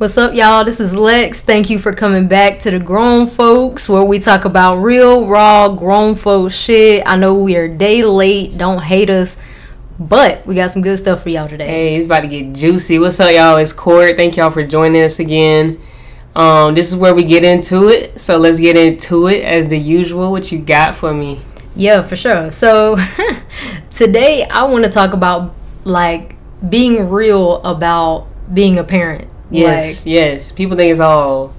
What's up, y'all? This is Lex. Thank you for coming back to the Grown Folks, where we talk about real, raw, grown folks shit. I know we are day late. Don't hate us, but we got some good stuff for y'all today. Hey, it's about to get juicy. What's up, y'all? It's Court. Thank y'all for joining us again. Um, this is where we get into it. So let's get into it as the usual. What you got for me? Yeah, for sure. So today I want to talk about like being real about being a parent. Yes, Like, yes. People think it's all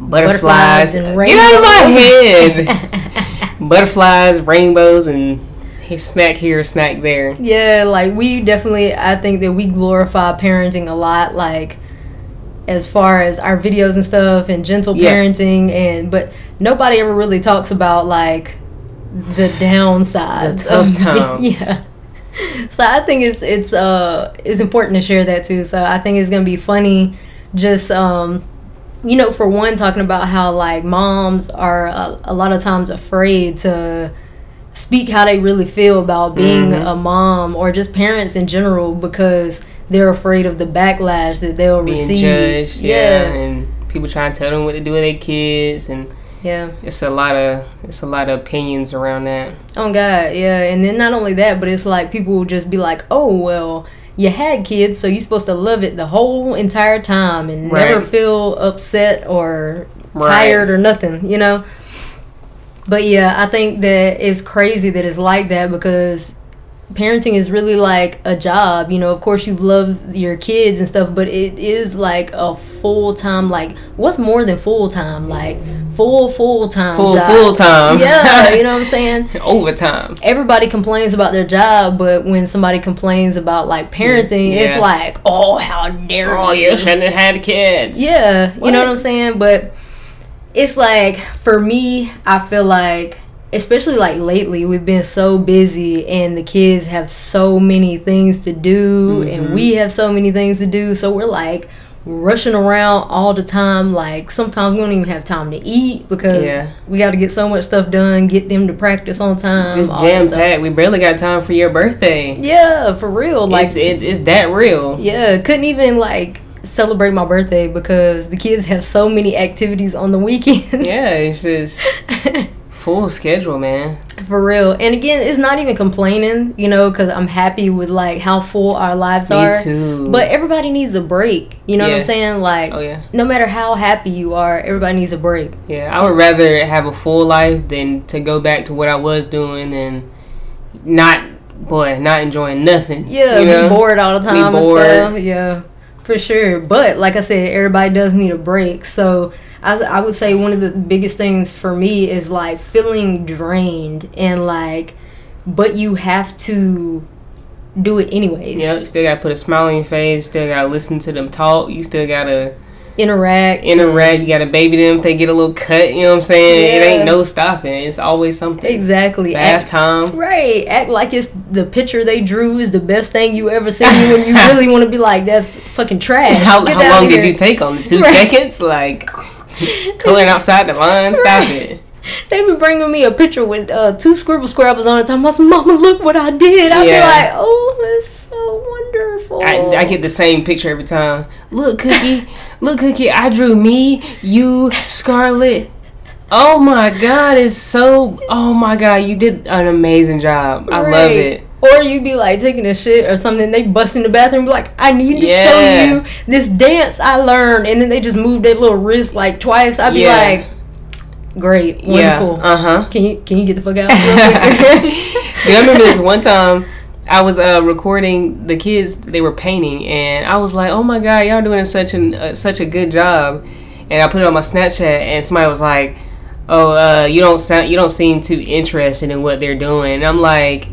butterflies. Butterflies and Get out of my rainbows. head. butterflies, rainbows, and snack here, snack there. Yeah, like we definitely I think that we glorify parenting a lot like as far as our videos and stuff and gentle Yeah. parenting and but nobody ever really talks about like the downsides The tough of times. yeah. So I think it's it's uh it's important to share that too. So I think it's going to be funny just um you know for one talking about how like moms are a, a lot of times afraid to speak how they really feel about being Mhm. a mom or just parents in general because they're afraid of the backlash that they'll Being receive. judged, yeah. yeah, and people trying to tell them what to do with their kids, and yeah. it's a lot of it's a lot of opinions around that. Oh God, yeah. And then not only that, but it's like people will just be like, "Oh well, you had kids, so you're supposed to love it the whole entire time and never feel upset or Right. tired or nothing," you know. But yeah, I think that it's crazy that it's like that because parenting is really like a job. You know, of course you love your kids and stuff, but it is like a full time. Like, what's more than full time? Like full full time. Full job. full time. Yeah, you know what I'm saying Overtime. everybody complains about their job, but when somebody complains about like mm, parenting, it's like, oh, how dare Oh, you? you shouldn't have had kids. Yeah, you know what I'm saying? But it's like for me, I feel like especially like lately we've been so busy and the kids have so many things to do and Mhm. we have so many things to do so we're like rushing around all the time like sometimes we don't even have time to eat because Yeah. we got to get so much stuff done get them to practice on time Just jam packed We barely got time for your birthday. yeah for real like it's, it, it's that real. yeah, couldn't even like celebrate my birthday because the kids have so many activities on the weekends. Yeah, it's just full schedule, man. For real. And again, it's not even complaining, you know, because I'm happy with like how full our lives Me are. too. But everybody needs a break. You know what I'm saying? Like, Oh yeah, no matter how happy you are, everybody needs a break. yeah. I would rather have a full life than to go back to what I was doing and not, boy, not enjoying nothing. Yeah, you know? be bored all the Be time and bored. stuff. Yeah, for sure. But like I said, everybody does need a break. So I, I would say one of the biggest things for me is like feeling drained and like, but you have to do it anyways. Yeah, you still gotta put a smile on your face. Still gotta listen to them talk. You still gotta Interact. interact. You gotta baby them if they get a little cut. You know what I'm saying? It ain't no stopping. It's always something. Exactly. Bath Act, time. right. Act like it's the picture they drew is the best thing you ever seen when you really want to be like, that's fucking trash. How, how long did you take on the Two Right. seconds? Like coloring outside the line? Stop it. They be bringing me a picture with uh, two scribble scrabbles on it. Talking about, "Mama, look what I did." I Yeah. be like, "Oh, it's so wonderful." I, I get the same picture every time. Look, Cookie. Look, Cookie. I drew me, you, Scarlett. Oh my God, it's so. Oh my God, you did an amazing job. I love it. Or you'd be like taking a shit or something. They bust in the bathroom, be like, "I need to Yeah. show you this dance I learned," and then they just move their little wrist like twice. I'd be Yeah. like, "Great, wonderful." Yeah. Uh huh. Can you can you get the fuck out? real quick? Yeah, I remember this one time I was uh, recording the kids. They were painting, and I was like, "Oh my god, y'all doing such an uh, such a good job!" And I put it on my Snapchat, and somebody was like, "Oh, uh, you don't sound you don't seem too interested in what they're doing." And I'm like,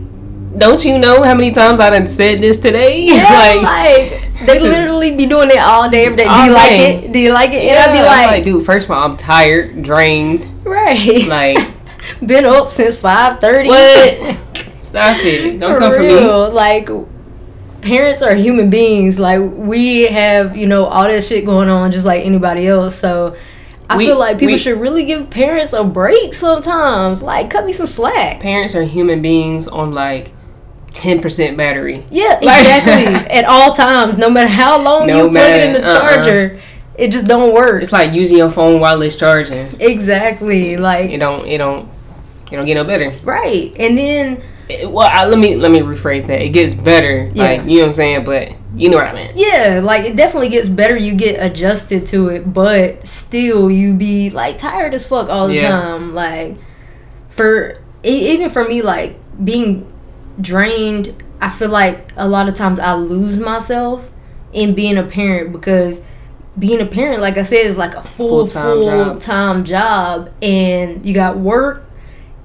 "Don't you know how many times I done said this today?" Yeah, like, they literally be doing it all day, every day. Do you like day. it? Do you like it? yeah, and I'd be I'm like, "Dude, first of all, I'm tired, drained. right, Like, been up since five thirty. what? Stop it! Don't come for me." Like parents are human beings. Like we have, you know, all that shit going on just like anybody else. So I We- feel like people we- should really give parents a break sometimes. Like cut me some slack. Parents are human beings on like ten percent battery. Yeah, exactly. At all times, no matter how long No you plug it in matter- the uh-uh. charger, It just don't work. It's like using your phone while it's charging. Exactly. Like It don't. It don't. It don't get no better. right. And then It- well, I, let me let me rephrase that. It gets better. Yeah. Like you know what I'm saying. But you know what I mean. yeah, like it definitely gets better. You get adjusted to it, but still you be like tired as fuck all the Yeah. time. Like for even for me, like being drained, I feel like a lot of times I lose myself in being a parent because being a parent, like I said, is like a full Full-time full job. time job, and you got work,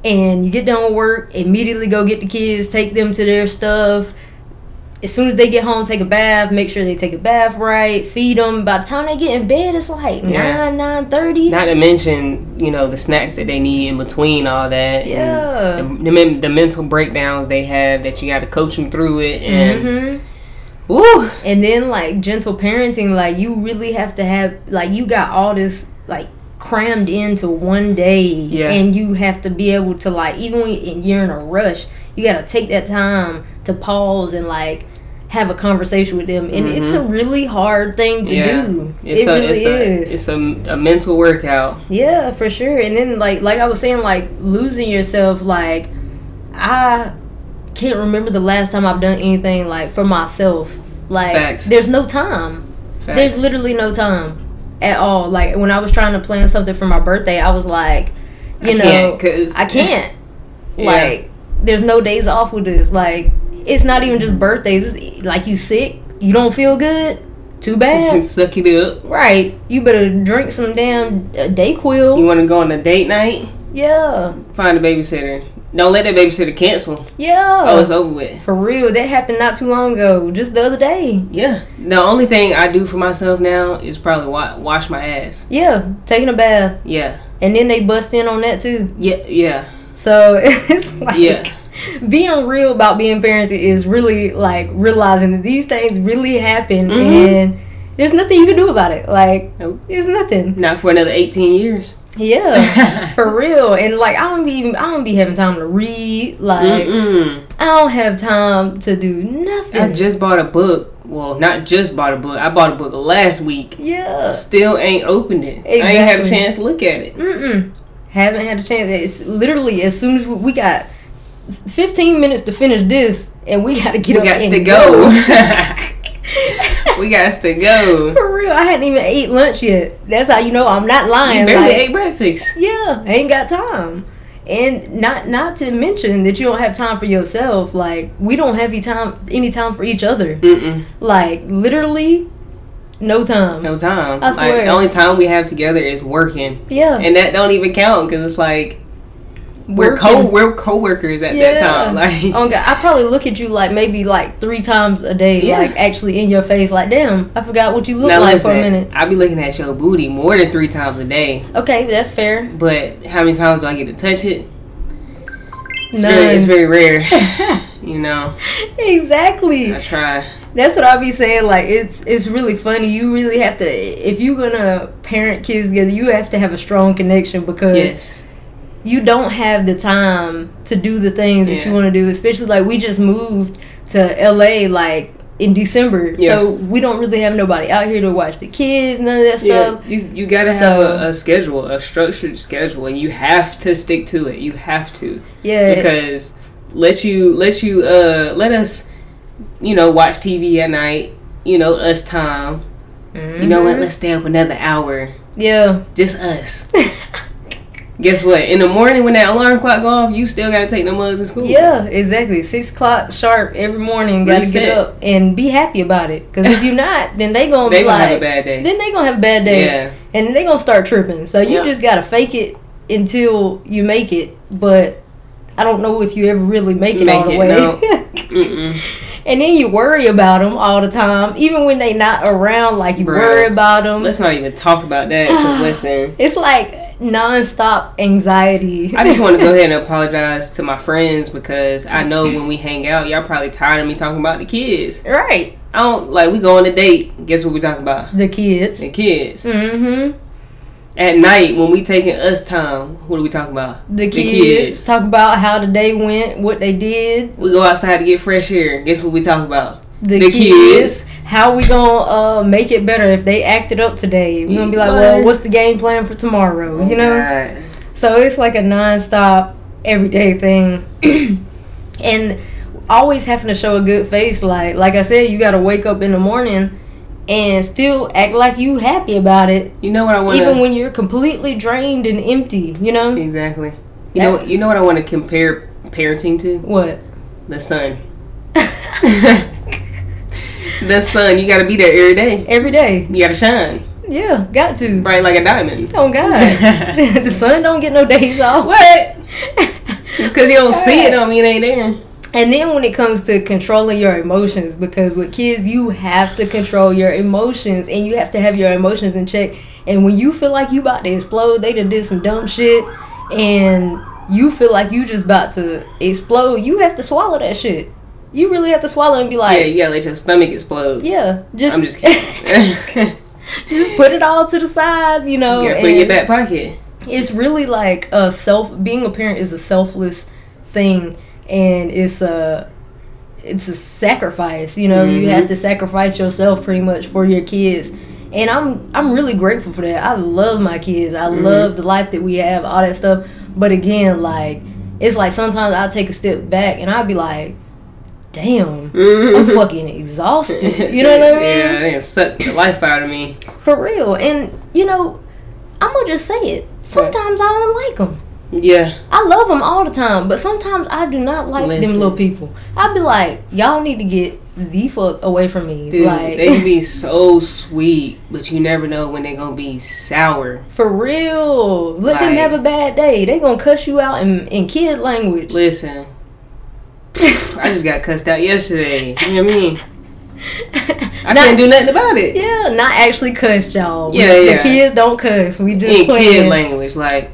and you get done with work, immediately go get the kids, take them to their stuff. As soon as they get home, take a bath, make sure they take a bath right, feed them. By the time they get in bed, it's like Yeah. nine nine thirty. Not to mention, you know, the snacks that they need in between all that. Yeah. The, the, the mental breakdowns they have that you got to coach them through it. And hmm woo, And then like gentle parenting, like you really have to have like you got all this like crammed into one day, Yeah. and you have to be able to like even when you're in a rush, you got to take that time to pause and like have a conversation with them, and it's a really hard thing to Mm-hmm. yeah, do. it's it a really it's a is. it's a, a mental workout. Yeah, for sure. And then like like I was saying, like losing yourself, like I can't remember the last time I've done anything like for myself. Like Facts. there's no time. Facts. There's literally no time at all. Like when I was trying to plan something for my birthday, I was like, you I know, can't, 'cause- I can't. Yeah. Like there's no days off with this. Like it's not even just birthdays. It's like you sick, you don't feel good. Too bad. suck it up. right. You better drink some damn uh, Dayquil. You want to go on a date night? Yeah. Find a babysitter. Don't let that babysitter cancel. Yeah. Oh, it's over with. For real. That happened not too long ago. Just the other day. Yeah. The only thing I do for myself now is probably wa- wash my ass. Yeah. Taking a bath. Yeah. And then they bust in on that too. Yeah. Yeah. So it's like Yeah. being real about being parenting is really like realizing that these things really happen Mhm. and there's nothing you can do about it. Like Nope. it's nothing. Not for another 18 years. Yeah. for real. And like I don't be even I don't be having time to read. Like Mm-mm. I don't have time to do nothing. I just bought a book. Well, not just bought a book. I bought a book last week. yeah. Still ain't opened it. I ain't had a chance to look at it. Mm-mm. Haven't had a chance. It's literally as soon as we got 15 minutes to finish this, and we got to get We up got and to go. we got to go. For real, I hadn't even ate lunch yet. That's how you know I'm not lying. You barely like, ate breakfast. yeah, I ain't got time. And not not to mention that you don't have time for yourself. Like we don't have any time any time for each other. Mm-mm. Like literally, no time. No time. I Like, swear. the only time we have together is working, Yeah, and that don't even count because it's like we're co we're co-workers at that time. Like oh God, I probably look at you like maybe like three times a day, Yeah. like actually in your face, like damn, I forgot what you look now like listen, for a minute. I'll be looking at your booty more than three times a day. Okay, that's fair. But how many times do I get to touch it? It's, None. very, it's very rare. you know, exactly. I try. That's what I'll be saying. Like it's it's really funny. You really have to if you're gonna parent kids together, you have to have a strong connection because Yes. You don't have the time to do the things that you want to do. Especially like we just moved to LA like in December, Yeah. so we don't really have nobody out here to watch the kids, none of that Yeah, stuff. you you gotta have So- a, a schedule, a structured schedule, and you have to stick to it. You have to Yeah, because let you let you uh let us you know watch TV at night. You know us time. You know what? Mhm. Let's stay up another hour. yeah, Just us. Guess what? In the morning when that alarm clock go off, you still gotta take the mugs to school. yeah, exactly. Six o'clock sharp every morning. Got to Reset. get up and be happy about it. Because if you're not, then they gonna They be gonna like, have a bad day. then they gonna have a bad day. Yeah. and they gonna start tripping. So you Yeah. just gotta fake it until you make it. But I don't know if you ever really make it Make all the it, way. no. And then you worry about them all the time, even when they not around. Like you Bruh. worry about them. Let's not even talk about that. Cause listen, It's like nonstop anxiety. I just want to go ahead and apologize to my friends because I know when we hang out, y'all probably tired of me talking about the kids. right, I don't like we go on a date. Guess what we talking about? the kids. The kids. Mm-hmm. At night when we taking us time, what are we talking about? The kids, talk about how the day went, what they did. We go outside to get fresh air. Guess what we talk about? the, The kids. kids. How we gonna uh, make it better if they acted up today? We're gonna be like, What? well, what's the game plan for tomorrow? you know. God. So it's like a non-stop, everyday thing, and always having to show a good face. Like like I said, you got to wake up in the morning and still act like you happy about it, You know what I want even when you're completely drained and empty. You know exactly. You know you know what I want to compare parenting to what? the sun. the sun, you got to be there every day. Every day, You got to shine yeah, got to. bright like a diamond. Oh God, the sun don't get no days off. What? Just because you don't see it don't mean it ain't there. And then when it comes to controlling your emotions, because with kids, you have to control your emotions and you have to have your emotions in check. And when you feel like you about to explode, they done did some dumb shit and you feel like you just about to explode, you have to swallow that shit. You really have to swallow and be like Yeah, you gotta let your stomach explode. yeah, just I'm just kidding. just put it all to the side, you know. you put it in your back pocket. it's really like a self being a parent is a selfless thing and it's a it's a sacrifice you know you Mhm. have to sacrifice yourself pretty much for your kids. And i'm i'm really grateful for that. I love my kids. I Mm-hmm. love the life that we have all that stuff. But again like it's like sometimes i'll take a step back and i'll be like damn i'm fucking exhausted. You know what i mean? Yeah, they sucked the life out of me. for real. And you know i'm gonna just say it. Sometimes i don't like them Yeah, I love them all the time, but sometimes I do not like them little people. I'd be like, y'all need to get the fuck away from me. dude, like, they be so sweet, but you never know when they're gonna be sour. for real. Let them have a bad day. They gonna cuss you out in, in kid language. Listen, I just got cussed out yesterday. You know what I mean? I Not- can't do nothing about it. Yeah, not actually cuss, y'all. Yeah, the yeah. kids don't cuss. We just In kid language, like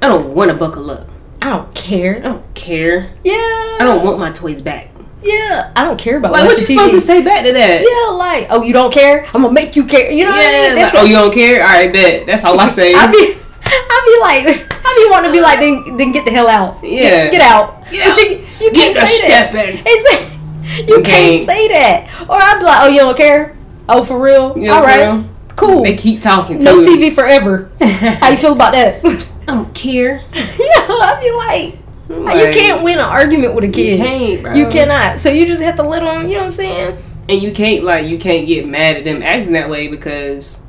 I don't want to buckle up. I don't care. I don't care. Yeah. I don't want my toys back. Yeah, I don't care about Like, what you supposed to say back to that? Yeah, like, oh, you don't care? I'm gonna make you care. You know what I Yeah, mean? like, oh, you don't care? All right, bet. That's all I say. I be, I be like, I be wanting to be like, then, then get the hell out. Yeah. Get, get out. Yeah. But you, you Get can't the say that. step in. It's, you You can't say that. Or I'd be like, oh, you don't care? Oh, for real? You All right. real? Cool. They keep talking no. TV forever. How you feel about that? I don't care. you know, I'd be like, you can't win an argument with a kid. can't, bro. You cannot. So you just have to let them, you know what I'm saying? And you can't like you can't get mad at them acting that way because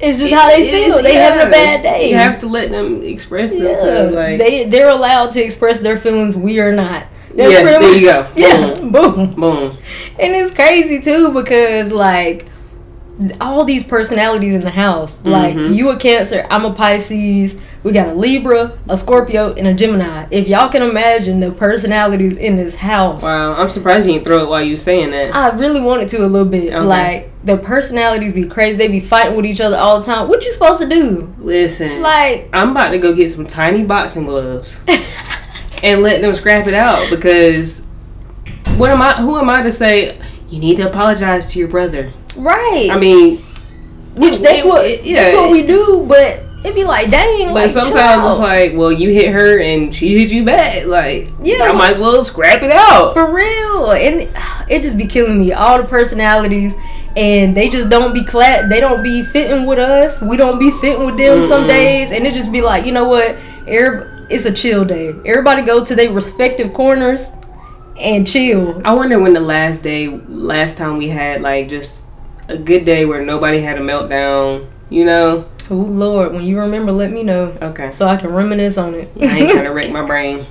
It's just it- how they feel. is- they having a bad day. You have to let them express Yeah, themselves. Like they they're allowed to express their feelings. We are not. That's Yeah, there much- you go. Yeah, Boom. boom. boom. And it's crazy too because like all these personalities in the house. Like Mhm. you a Cancer, I'm a Pisces. We got a Libra, a Scorpio, and a Gemini. If y'all can imagine the personalities in this house, Wow, I'm surprised you didn't throw it while you saying that. I really wanted to a little bit. Okay. Like the personalities be crazy. They be fighting with each other all the time. What you supposed to do? Listen, Like I'm about to go get some tiny boxing gloves and let them scrap it out because what am I? Who am I to say you need to apologize to your brother? right. I mean, Which that's it- what it- that's what we do, but it be like, dang, But like sometimes it's like, well, you hit her and she hit you back. Like, Yeah, I might as well scrap it out. for real, and it just be killing me. All the personalities, and they just don't be cla- They don't be fitting with us. We don't be fitting with them some Mm-mm. days, and it just be like, you know what? Every, it's a chill day. Everybody go to their respective corners and chill. I wonder when the last day, last time we had like just a good day where nobody had a meltdown. You know? Oh Lord, when you remember, let me know Okay. so I can reminisce on it. I ain't trying to wreck my brain.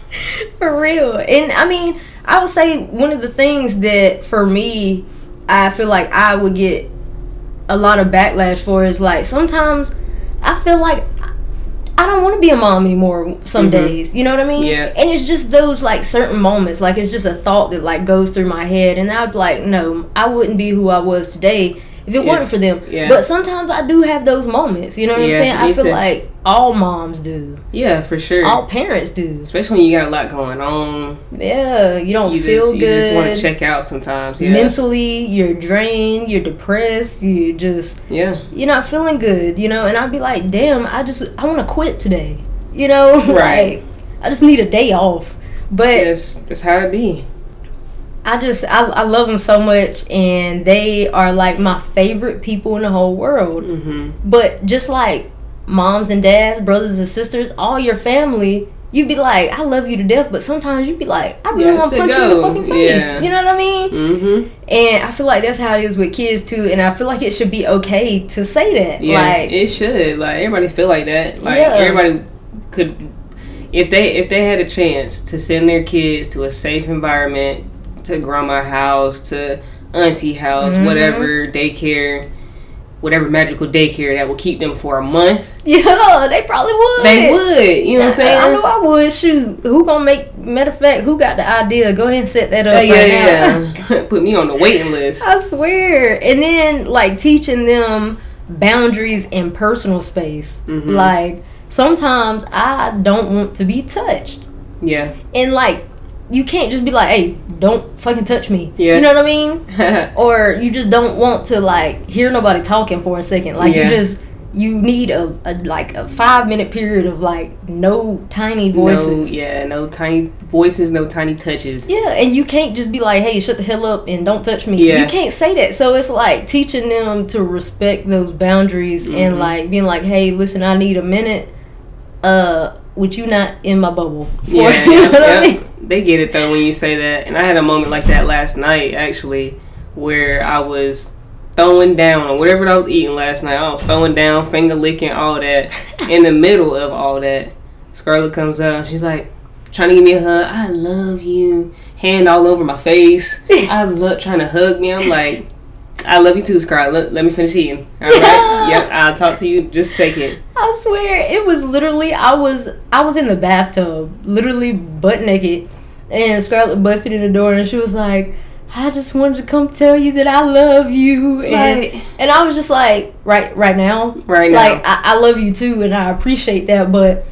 For real. And I mean, I would say one of the things that for me, I feel like I would get a lot of backlash for is like sometimes I feel like I don't want to be a mom anymore some Mhm. days. You know what I mean? Yeah. And it's just those like certain moments. Like it's just a thought that like goes through my head. And I'd be like, no, I wouldn't be who I was today if it Yeah. wasn't for them. Yeah. But sometimes I do have those moments. You know what Yeah, I'm saying? I feel too. like all moms do. Yeah, for sure. All parents do. Especially when you got a lot going on. Yeah, you don't You feel just, you just want to check out sometimes. Yeah. Mentally, you're drained, you're depressed, you just yeah. you're not feeling good, you know, and I'd be like, damn, I just I wanna quit today. You know? Right. like I just need a day off. But That's, that's how it be. I just I, I love them so much, and they are like my favorite people in the whole world. Mm-hmm. But just like moms and dads, brothers and sisters, all your family, you'd be like, I love you to death, but sometimes you'd be like, I really want to punch you in the fucking face. Yeah. You know what I mean? Mm-hmm. And I feel like that's how it is with kids too. And I feel like it should be okay to say that. Yeah, Like, it should. Like everybody feel like that. Like Yeah. everybody could, if they if they had a chance to send their kids to a safe environment, to grandma house, to auntie house, Mhm. whatever daycare, whatever magical daycare that will keep them for a month, yeah, they probably would. they would. You know what I'm saying? I know I would. Shoot, who gonna make? Matter of fact, who got the idea? Go ahead and set that up. Right yeah, now. yeah. Put me on the waiting list. I swear. And then like teaching them boundaries and personal space. Mhm. Like sometimes I don't want to be touched. Yeah. And like you can't just be like, "Hey, don't fucking touch me." Yeah. You know what I mean? Or you just don't want to like hear nobody talking for a second. Like Yeah. you just you need a, a like a 5 minute period of like no tiny voices. no, yeah, no tiny voices, no tiny touches. Yeah, and you can't just be like, "Hey, shut the hell up and don't touch me." Yeah. You can't say that. So it's like teaching them to respect those boundaries Mhm. and like being like, "Hey, listen, I need a minute. Uh, with you not in my bubble." For- Yeah, you know what I mean? they get it though when you say that. And I had a moment like that last night actually, where I was throwing down on whatever I was eating last night. I was throwing down, finger licking, all that. In the middle of all that, Scarlett comes out. She's like trying to give me a hug. I love you. Hand all over my face. I love trying to hug me. I'm like. I love you too, Scarlett. Let, let me finish eating. All right. yep. I'll talk to you just a second. I swear, it was literally I was I was in the bathtub, literally butt naked, and Scarlett busted in the door and she was like, "I just wanted to come tell you that I love you," and Like- and I was just like, "Right, right now, Right now. like I, I love you too, and I appreciate that, but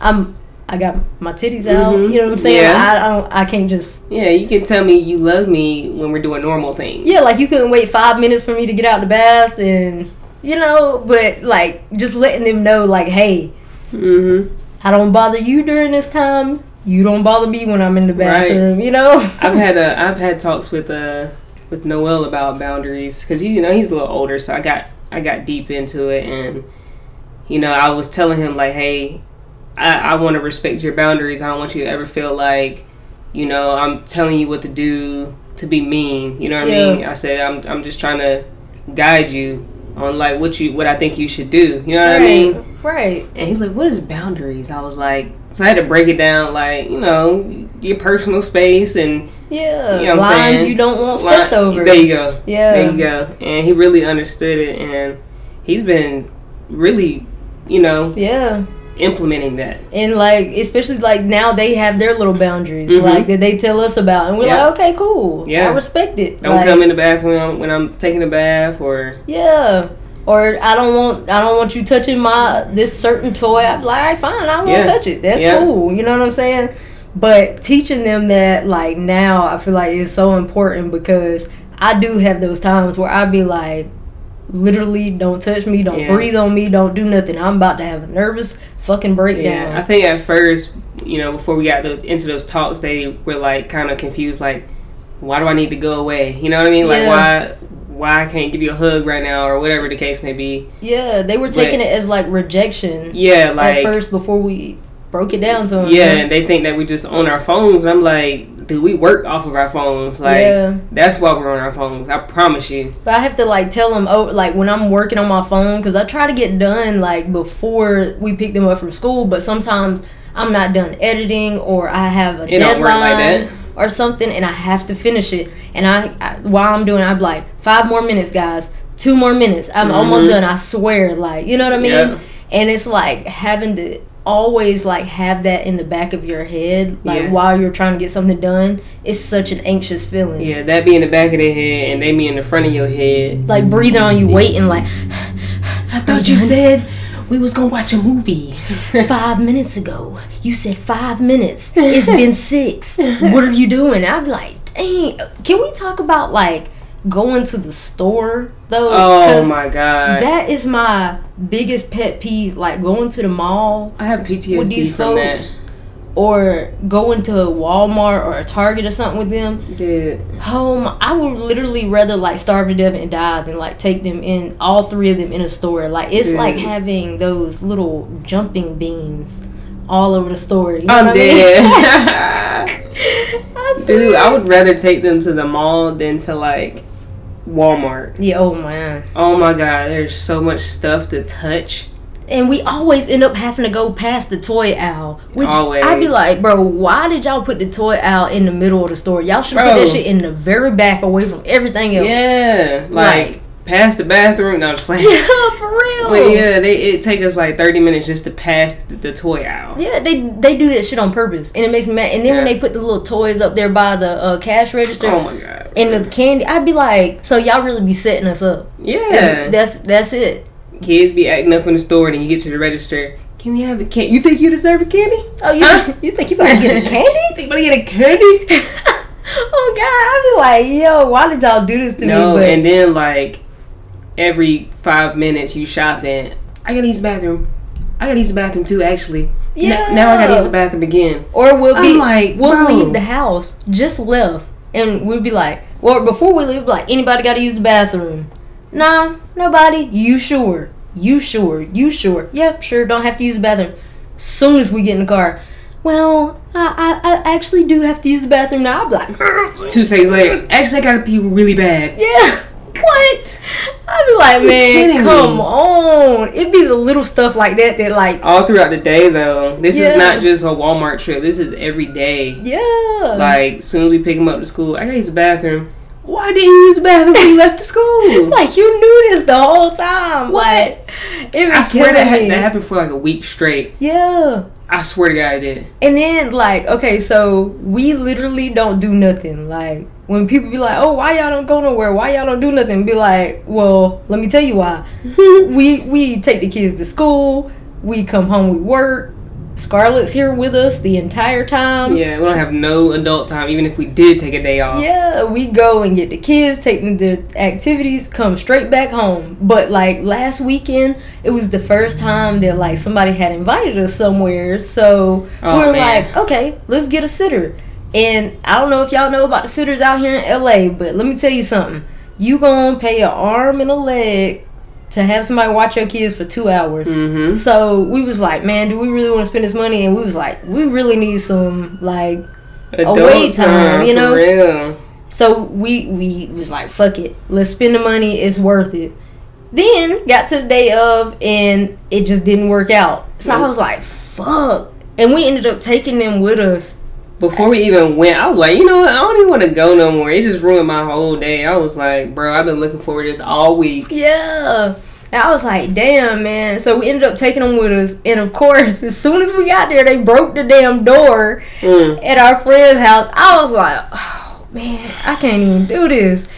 I'm I got my titties out, Mhm. you know what I'm saying? Yeah. I, I don't I can't just Yeah, you can tell me you love me when we're doing normal things. yeah, like you couldn't wait five minutes for me to get out the bath and." You know, but like just letting them know, like, hey, Mm-hmm. I don't bother you during this time. You don't bother me when I'm in the Right. bathroom. You know. I've had uh, I've had talks with uh with Noel about boundaries because you know he's a little older, so I got I got deep into it, and you know I was telling him like, hey, I, I want to respect your boundaries. I don't want you to ever feel like, you know, I'm telling you what to do to be mean. You know what Yeah. I mean? I said I'm I'm just trying to guide you on like what you what I think you should do. You know what I mean? Right. And he's like, "What is boundaries?" I was like, so I had to break it down, like you know, your personal space and Yeah. You know Lines saying? you don't want line- stepped over. There you go. Yeah. There you go. And he really understood it, and he's been really, you know, Yeah. Implementing that. And like, especially like now they have their little boundaries, Mhm. like that they tell us about, and we're Yeah. like, okay, cool. Yeah. I respect it. Don't Like, come in the bathroom when I'm, when I'm taking a bath, or Yeah. Or I don't want I don't want you touching my this certain toy. I'm like, all right, fine, I don't want to touch it. That's Yeah. cool. You know what I'm saying? But teaching them that like now I feel like is so important because I do have those times where I'd be like literally don't touch me, don't Yeah. breathe on me, don't do nothing. I'm about to have a nervous fucking breakdown. yeah. I think at first, you know, before we got those, into those talks, they were like kind of confused, like, why do I need to go away? You know what I mean? Like, Yeah. why why I can't give you a hug right now, or whatever the case may be. yeah, they were taking it as like rejection Yeah, like at first before we broke it down to them. Yeah, and they think that we just on our phones. And I'm like, do we work off of our phones? Like, Yeah. that's why we're on our phones. I promise you. But I have to like tell them oh like when I'm working on my phone because I try to get done like before we pick them up from school. But sometimes I'm not done editing or I have a It like deadline that. or something and I have to finish it. And I, I while I'm doing, I'm like five more minutes, guys. Two more minutes. I'm almost Mhm. done. I swear. Like you know what I mean. Yeah. And it's like having to always like have that in the back of your head like Yeah. while you're trying to get something done it's such an anxious feeling Yeah, that be in the back of their head and they be in the front of your head. like breathing on you waiting like I thought you said we was gonna watch a movie. five minutes ago. You said five minutes. It's been six. What are you doing? I'm like, dang. Can we talk about like going to the store though? Oh my god. That is my biggest pet peeve. Like going to the mall I have PTSD with these from folks. that. or going to Walmart or a Target or something with them, Did home, I would literally rather like starve to death and die than like take them in all three of them in a store. Like it's Yeah. like having those little jumping beans all over the store. You know I'm what I mean? dead. I Dude. I would rather take them to the mall than to like Walmart. Yeah, oh man. Oh my god, there's so much stuff to touch. And we always end up having to go past the toy aisle. Which Always. I'd be like, bro, why did y'all put the toy aisle in the middle of the store? Y'all should put that shit in the very back away from everything else. Yeah, like, Like- past the bathroom. No, I'm just playing. Yeah, for real. But yeah, they it take us like 30 minutes just to pass the, the toy aisle. Yeah, they they do that shit on purpose, and it makes me mad. And then when they put the little toys up there by the uh, cash register Oh my god. And the candy, I'd be like, so y'all really be setting us up? Yeah. that's that's it. Kids be acting up in the store, and you get to the register. Can we have a candy? You think you deserve a candy? Oh, you Huh? you think you about to get a candy? think you about to get a candy? oh God, I'd be like, yo, why did y'all do this to no, me? But and then like every five minutes you shopping. I gotta use the bathroom. I gotta use the bathroom too. Actually, Yeah. N- now I gotta use the bathroom again. or we'll be I'm like, we'll bro. leave the house just left, and we'd be like, well, before we leave, like anybody got to use the bathroom? Nah, nobody. You sure? You sure? You sure? Yep, sure. Don't have to use the bathroom. Soon as we get in the car, well, I I, I actually do have to use the bathroom now. I'm like, Two seconds later, actually I gotta pee really bad. yeah. What? I'd be like, man, come me? on. It'd be the little stuff like that that, like, All throughout the day though. This Yeah. is not just a Walmart trip. This is every day. yeah. Like, as soon as we pick them up to school, I gotta use the bathroom. Why didn't you use the bathroom when you left the school? Like you knew this the whole time. What? it I was swear that, killing ha- me. that happened for like a week straight. Yeah. I swear to God, I did. And then like, okay, so we literally don't do nothing. Like when people be like, "Oh, why y'all don't go nowhere? Why y'all don't do nothing?" Be like, "Well, let me tell you why. we we take the kids to school. We come home. We work. Scarlett's here with us the entire time. Yeah, we don't have no adult time, even if we did take a day off. Yeah, we go and get the kids, take them to activities, come straight back home. But like last weekend, it was the first time that like somebody had invited us somewhere. So Oh, we were man. like, okay, let's get a sitter. And I don't know if y'all know about the sitters out here in LA, but let me tell you something. You gonna pay an arm and a leg to have somebody watch your kids for two hours. Mm-hmm. So we was like, man, do we really want to spend this money? And we was like, we really need some like Adult wait time, you for know? real. So we we was like, fuck it, let's spend the money. It's worth it. Then got to the day of, and it just didn't work out. So I was like, fuck. And we ended up taking them with us. Before we even went, I was like, you know what? I don't even want to go no more. It just ruined my whole day. I was like, bro, I've been looking forward to this all week. Yeah. And I was like, damn, man. So we ended up taking them with us. And of course, as soon as we got there, they broke the damn door Mm. at our friend's house. I was like, oh, man, I can't even do this.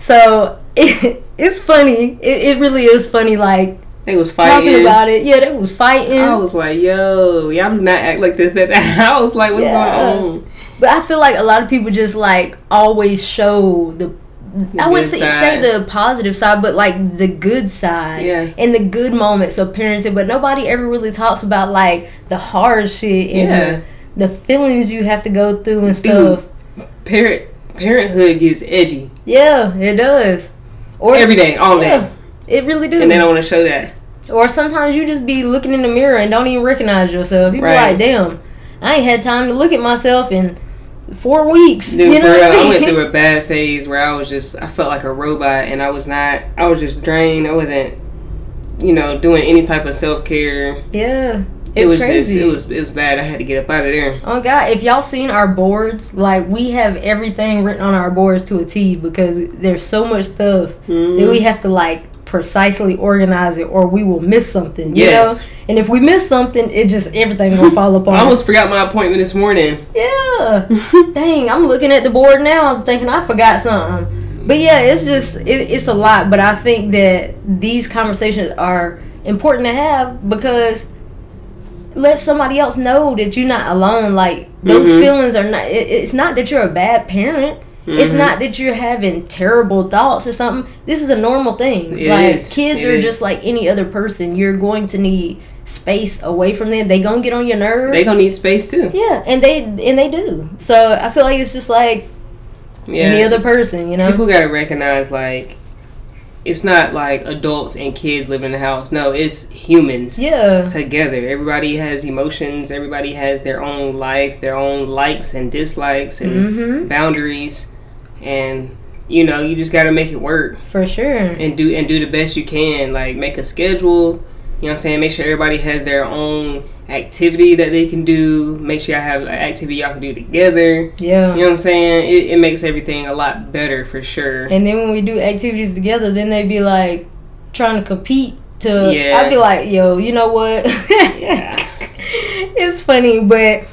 So it, it's funny. It, it really is funny, like, They was fighting. talking about it. Yeah, they was fighting. I was like, yo, y'all do not act like this at the house. Like, what's Yeah. going on? But I feel like a lot of people just like always show the. I wouldn't say, say the positive side, but like the good side Yeah. and the good moments of parenting. But nobody ever really talks about like the hard shit and Yeah. the, the feelings you have to go through and Dude. stuff. Parent parenthood gets edgy Yeah, it does. Or every day, all yeah, day, it really do. and they don't want to show that. Or sometimes you just be looking in the mirror and don't even recognize yourself. You be like, damn, I ain't had time to look at myself in four weeks. Dude, you for know real, I I went through a bad phase where I was just, I felt like a robot, and I was not, I was just drained. I wasn't, you know, doing any type of self care. yeah, It was crazy. just, it was, it was bad. I had to get up out of there. Oh God! If y'all seen our boards, like we have everything written on our boards to a T because there's so much stuff that Mhm. we have to like precisely organize it, or we will miss something. You Yes. know. And if we miss something, it just everything will fall apart. I almost forgot my appointment this morning. Yeah. Dang, I'm looking at the board now, I'm thinking I forgot something. But yeah, it's just it, it's a lot. But I think that these conversations are important to have because let somebody else know that you're not alone. Like those Mhm. feelings are not. It, it's not that you're a bad parent. It's Mhm. not that you're having terrible thoughts or something. This is a normal thing. It like is. kids It are is. just like any other person. You're going to need space away from them, they gonna get on your nerves. They gonna need space too. yeah, and they and they do. So I feel like it's just like Yeah. any other person, you know. People gotta recognize like it's not like adults and kids living in the house. No, it's humans yeah, together. Everybody has emotions. Everybody has their own life, their own likes and dislikes and mm-hmm, boundaries, and you know you just gotta make it work for sure. and do and do the best you can. Like make a schedule. You know what I'm saying? Make sure everybody has their own activity that they can do. Make sure y'all have an activity y'all can do together. Yeah. You know what I'm saying? It, it makes everything a lot better for sure. And then when we do activities together, then they be like trying to compete to. Yeah. I'd be like, yo, you know what? Yeah. it's funny, but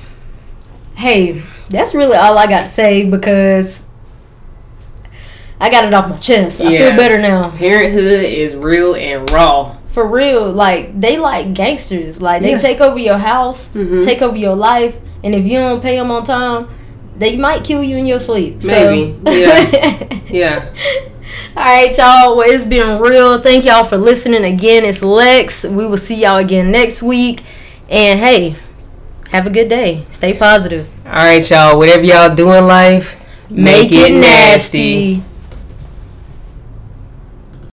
hey, that's really all I got to say because I got it off my chest. I feel better now. Parenthood is real and raw. For real, like they like gangsters. Like they Yeah. take over your house, Mhm. take over your life, and if you don't pay them on time, they might kill you in your sleep. Maybe, So. yeah. Yeah. All right, y'all. Well, it's been real. Thank y'all for listening again. It's Lex. We will see y'all again next week. And hey, have a good day. Stay positive. All right, y'all. Whatever y'all do in life, Make, it nasty.